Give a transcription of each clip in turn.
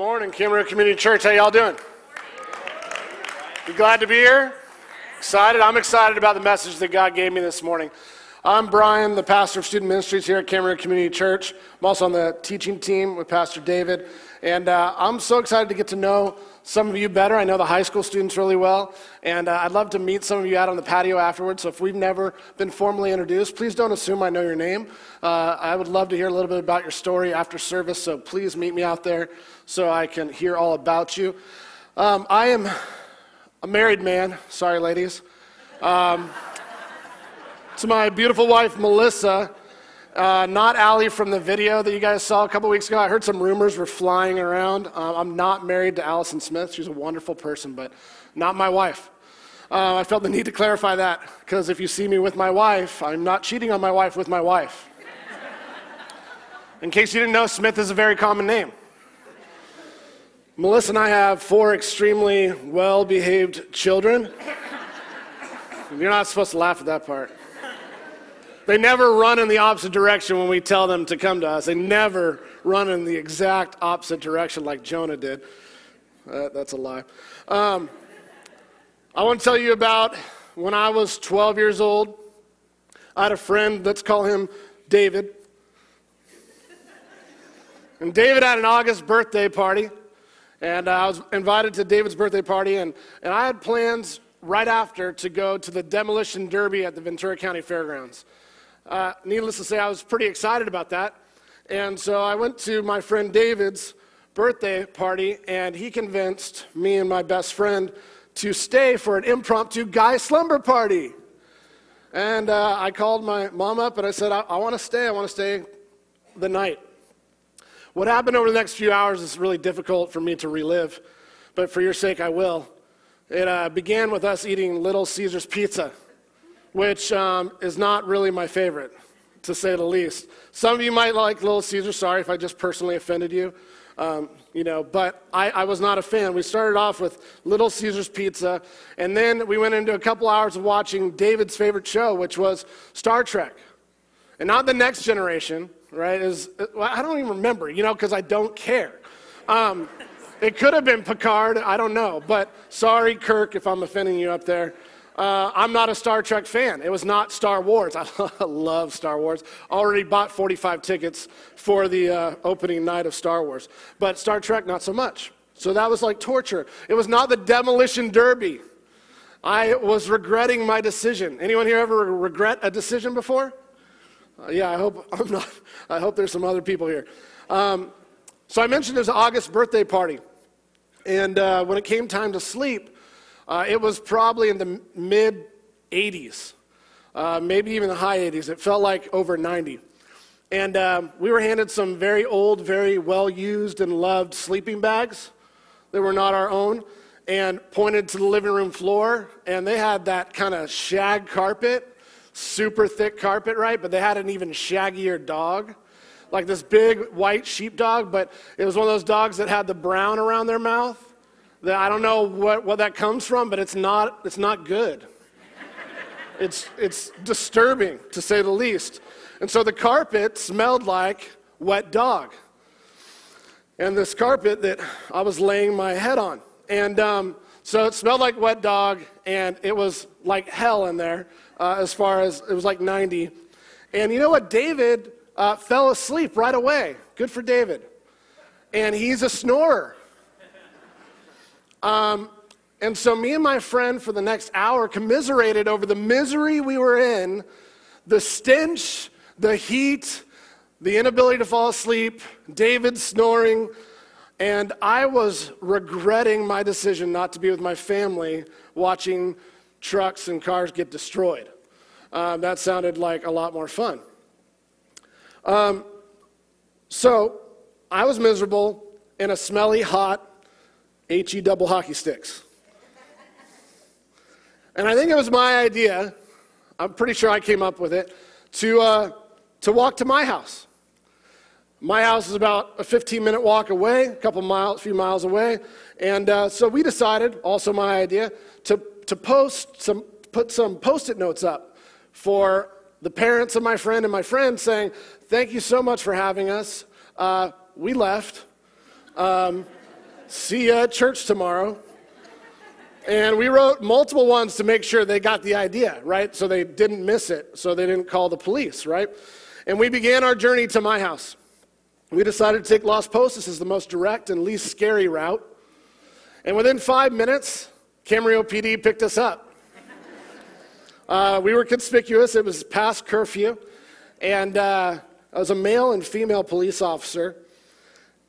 Good morning, Camarillo Community Church. How y'all doing? You glad to be here? Excited? I'm excited about the message that God gave me this morning. I'm Brian, the pastor of student ministries here at Camarillo Community Church. I'm also on the teaching team with Pastor David. And uh, I'm so excited to get to know some of you better. I know the high school students really well. And uh, I'd love to meet some of you out on the patio afterwards. So if we've never been formally introduced, please don't assume I know your name. Uh, I would love to hear a little bit about your story after service. So please meet me out there so I can hear all about you. Um, I am a married man. Sorry, ladies. Um, to my beautiful wife, Melissa. Uh, not Allie from the video that you guys saw a couple weeks ago. I heard some rumors were flying around. Uh, I'm not married to Allison Smith. She's a wonderful person, but not my wife. Uh, I felt the need to clarify that because if you see me with my wife, I'm not cheating on my wife with my wife. In case you didn't know, Smith is a very common name. Melissa and I have four extremely well behaved children. You're not supposed to laugh at that part. They never run in the opposite direction when we tell them to come to us. They never run in the exact opposite direction like Jonah did. Uh, that's a lie. Um, I want to tell you about when I was 12 years old. I had a friend, let's call him David. And David had an August birthday party. And I was invited to David's birthday party, and, and I had plans right after to go to the demolition derby at the Ventura County Fairgrounds. Uh, needless to say, I was pretty excited about that. And so I went to my friend David's birthday party, and he convinced me and my best friend to stay for an impromptu guy slumber party. And uh, I called my mom up and I said, I, I want to stay. I want to stay the night. What happened over the next few hours is really difficult for me to relive, but for your sake, I will. It uh, began with us eating Little Caesars pizza which um, is not really my favorite, to say the least. Some of you might like Little Caesar. Sorry if I just personally offended you. Um, you know, but I, I, was not a fan. We started off with Little Caesars Pizza, and then we went into a couple hours of watching David's favorite show, which was Star Trek. And not the next generation, right? Is well, I don't even remember, you know, because I don't care. Um, it could have been Picard, I don't know. But sorry, Kirk, if I'm offending you up there. Uh, I'm not a Star Trek fan. It was not Star Wars. I love Star Wars. Already bought 45 tickets for the uh, opening night of Star Wars. But Star Trek, not so much. So that was like torture. It was not the demolition derby. I was regretting my decision. Anyone here ever regret a decision before? Uh, yeah, I hope I'm not. I hope there's some other people here. Um, so I mentioned there's an August birthday party, and uh, when it came time to sleep, uh, it was probably in the mid 80s, uh, maybe even the high 80s. It felt like over 90. And um, we were handed some very old, very well used and loved sleeping bags that were not our own, and pointed to the living room floor. And they had that kind of shag carpet, super thick carpet, right? But they had an even shaggier dog like this big white sheepdog, but it was one of those dogs that had the brown around their mouth. That I don't know what, what that comes from, but it's not, it's not good. it's, it's disturbing, to say the least. And so the carpet smelled like wet dog. And this carpet that I was laying my head on. And um, so it smelled like wet dog, and it was like hell in there, uh, as far as it was like 90. And you know what? David uh, fell asleep right away. Good for David. And he's a snorer. Um, and so, me and my friend for the next hour commiserated over the misery we were in, the stench, the heat, the inability to fall asleep, David snoring, and I was regretting my decision not to be with my family watching trucks and cars get destroyed. Um, that sounded like a lot more fun. Um, so I was miserable in a smelly, hot, HE double hockey sticks. And I think it was my idea, I'm pretty sure I came up with it, to, uh, to walk to my house. My house is about a 15 minute walk away, a couple miles, a few miles away. And uh, so we decided, also my idea, to, to post some, put some post it notes up for the parents of my friend and my friend saying, Thank you so much for having us. Uh, we left. Um, See you at church tomorrow. And we wrote multiple ones to make sure they got the idea, right? So they didn't miss it, so they didn't call the police, right? And we began our journey to my house. We decided to take Las Posas as the most direct and least scary route. And within five minutes, Camarillo PD picked us up. Uh, we were conspicuous, it was past curfew, and uh, I was a male and female police officer,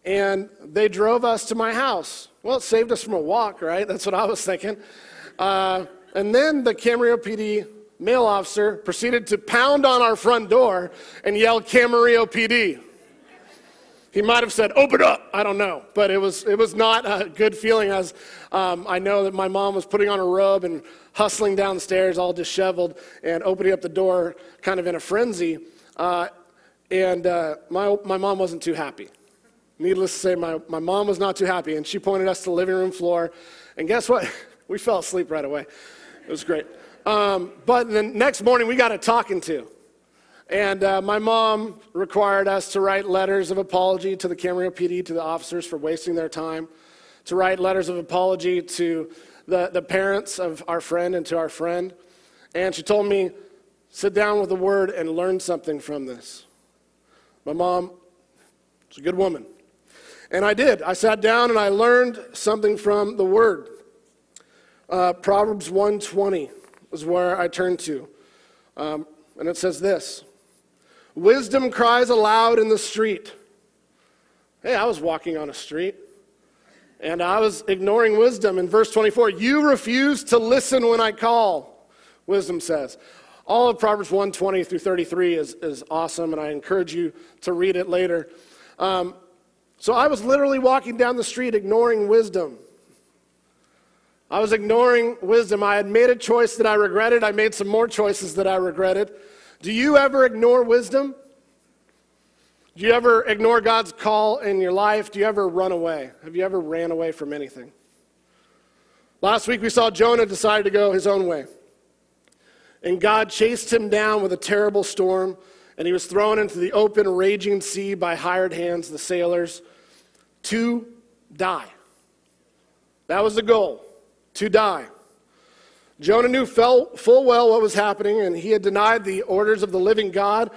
and they drove us to my house. Well, it saved us from a walk, right? That's what I was thinking. Uh, and then the Camarillo PD male officer proceeded to pound on our front door and yell, Camarillo PD. He might have said, open up. I don't know. But it was, it was not a good feeling as um, I know that my mom was putting on a robe and hustling downstairs, all disheveled, and opening up the door kind of in a frenzy. Uh, and uh, my, my mom wasn't too happy. Needless to say, my, my mom was not too happy. And she pointed us to the living room floor. And guess what? we fell asleep right away. It was great. Um, but the next morning, we got a talking to. And uh, my mom required us to write letters of apology to the Camarillo PD, to the officers for wasting their time, to write letters of apology to the, the parents of our friend and to our friend. And she told me, sit down with the word and learn something from this. My mom is a good woman. And I did. I sat down and I learned something from the word. Uh, Proverbs 120 is where I turned to. Um, and it says this Wisdom cries aloud in the street. Hey, I was walking on a street and I was ignoring wisdom. In verse 24, you refuse to listen when I call, wisdom says. All of Proverbs 120 through 33 is, is awesome, and I encourage you to read it later. Um, so I was literally walking down the street ignoring wisdom. I was ignoring wisdom. I had made a choice that I regretted. I made some more choices that I regretted. Do you ever ignore wisdom? Do you ever ignore God's call in your life? Do you ever run away? Have you ever ran away from anything? Last week we saw Jonah decide to go his own way. And God chased him down with a terrible storm, and he was thrown into the open, raging sea by hired hands, the sailors, to die. That was the goal, to die. Jonah knew full well what was happening, and he had denied the orders of the living God,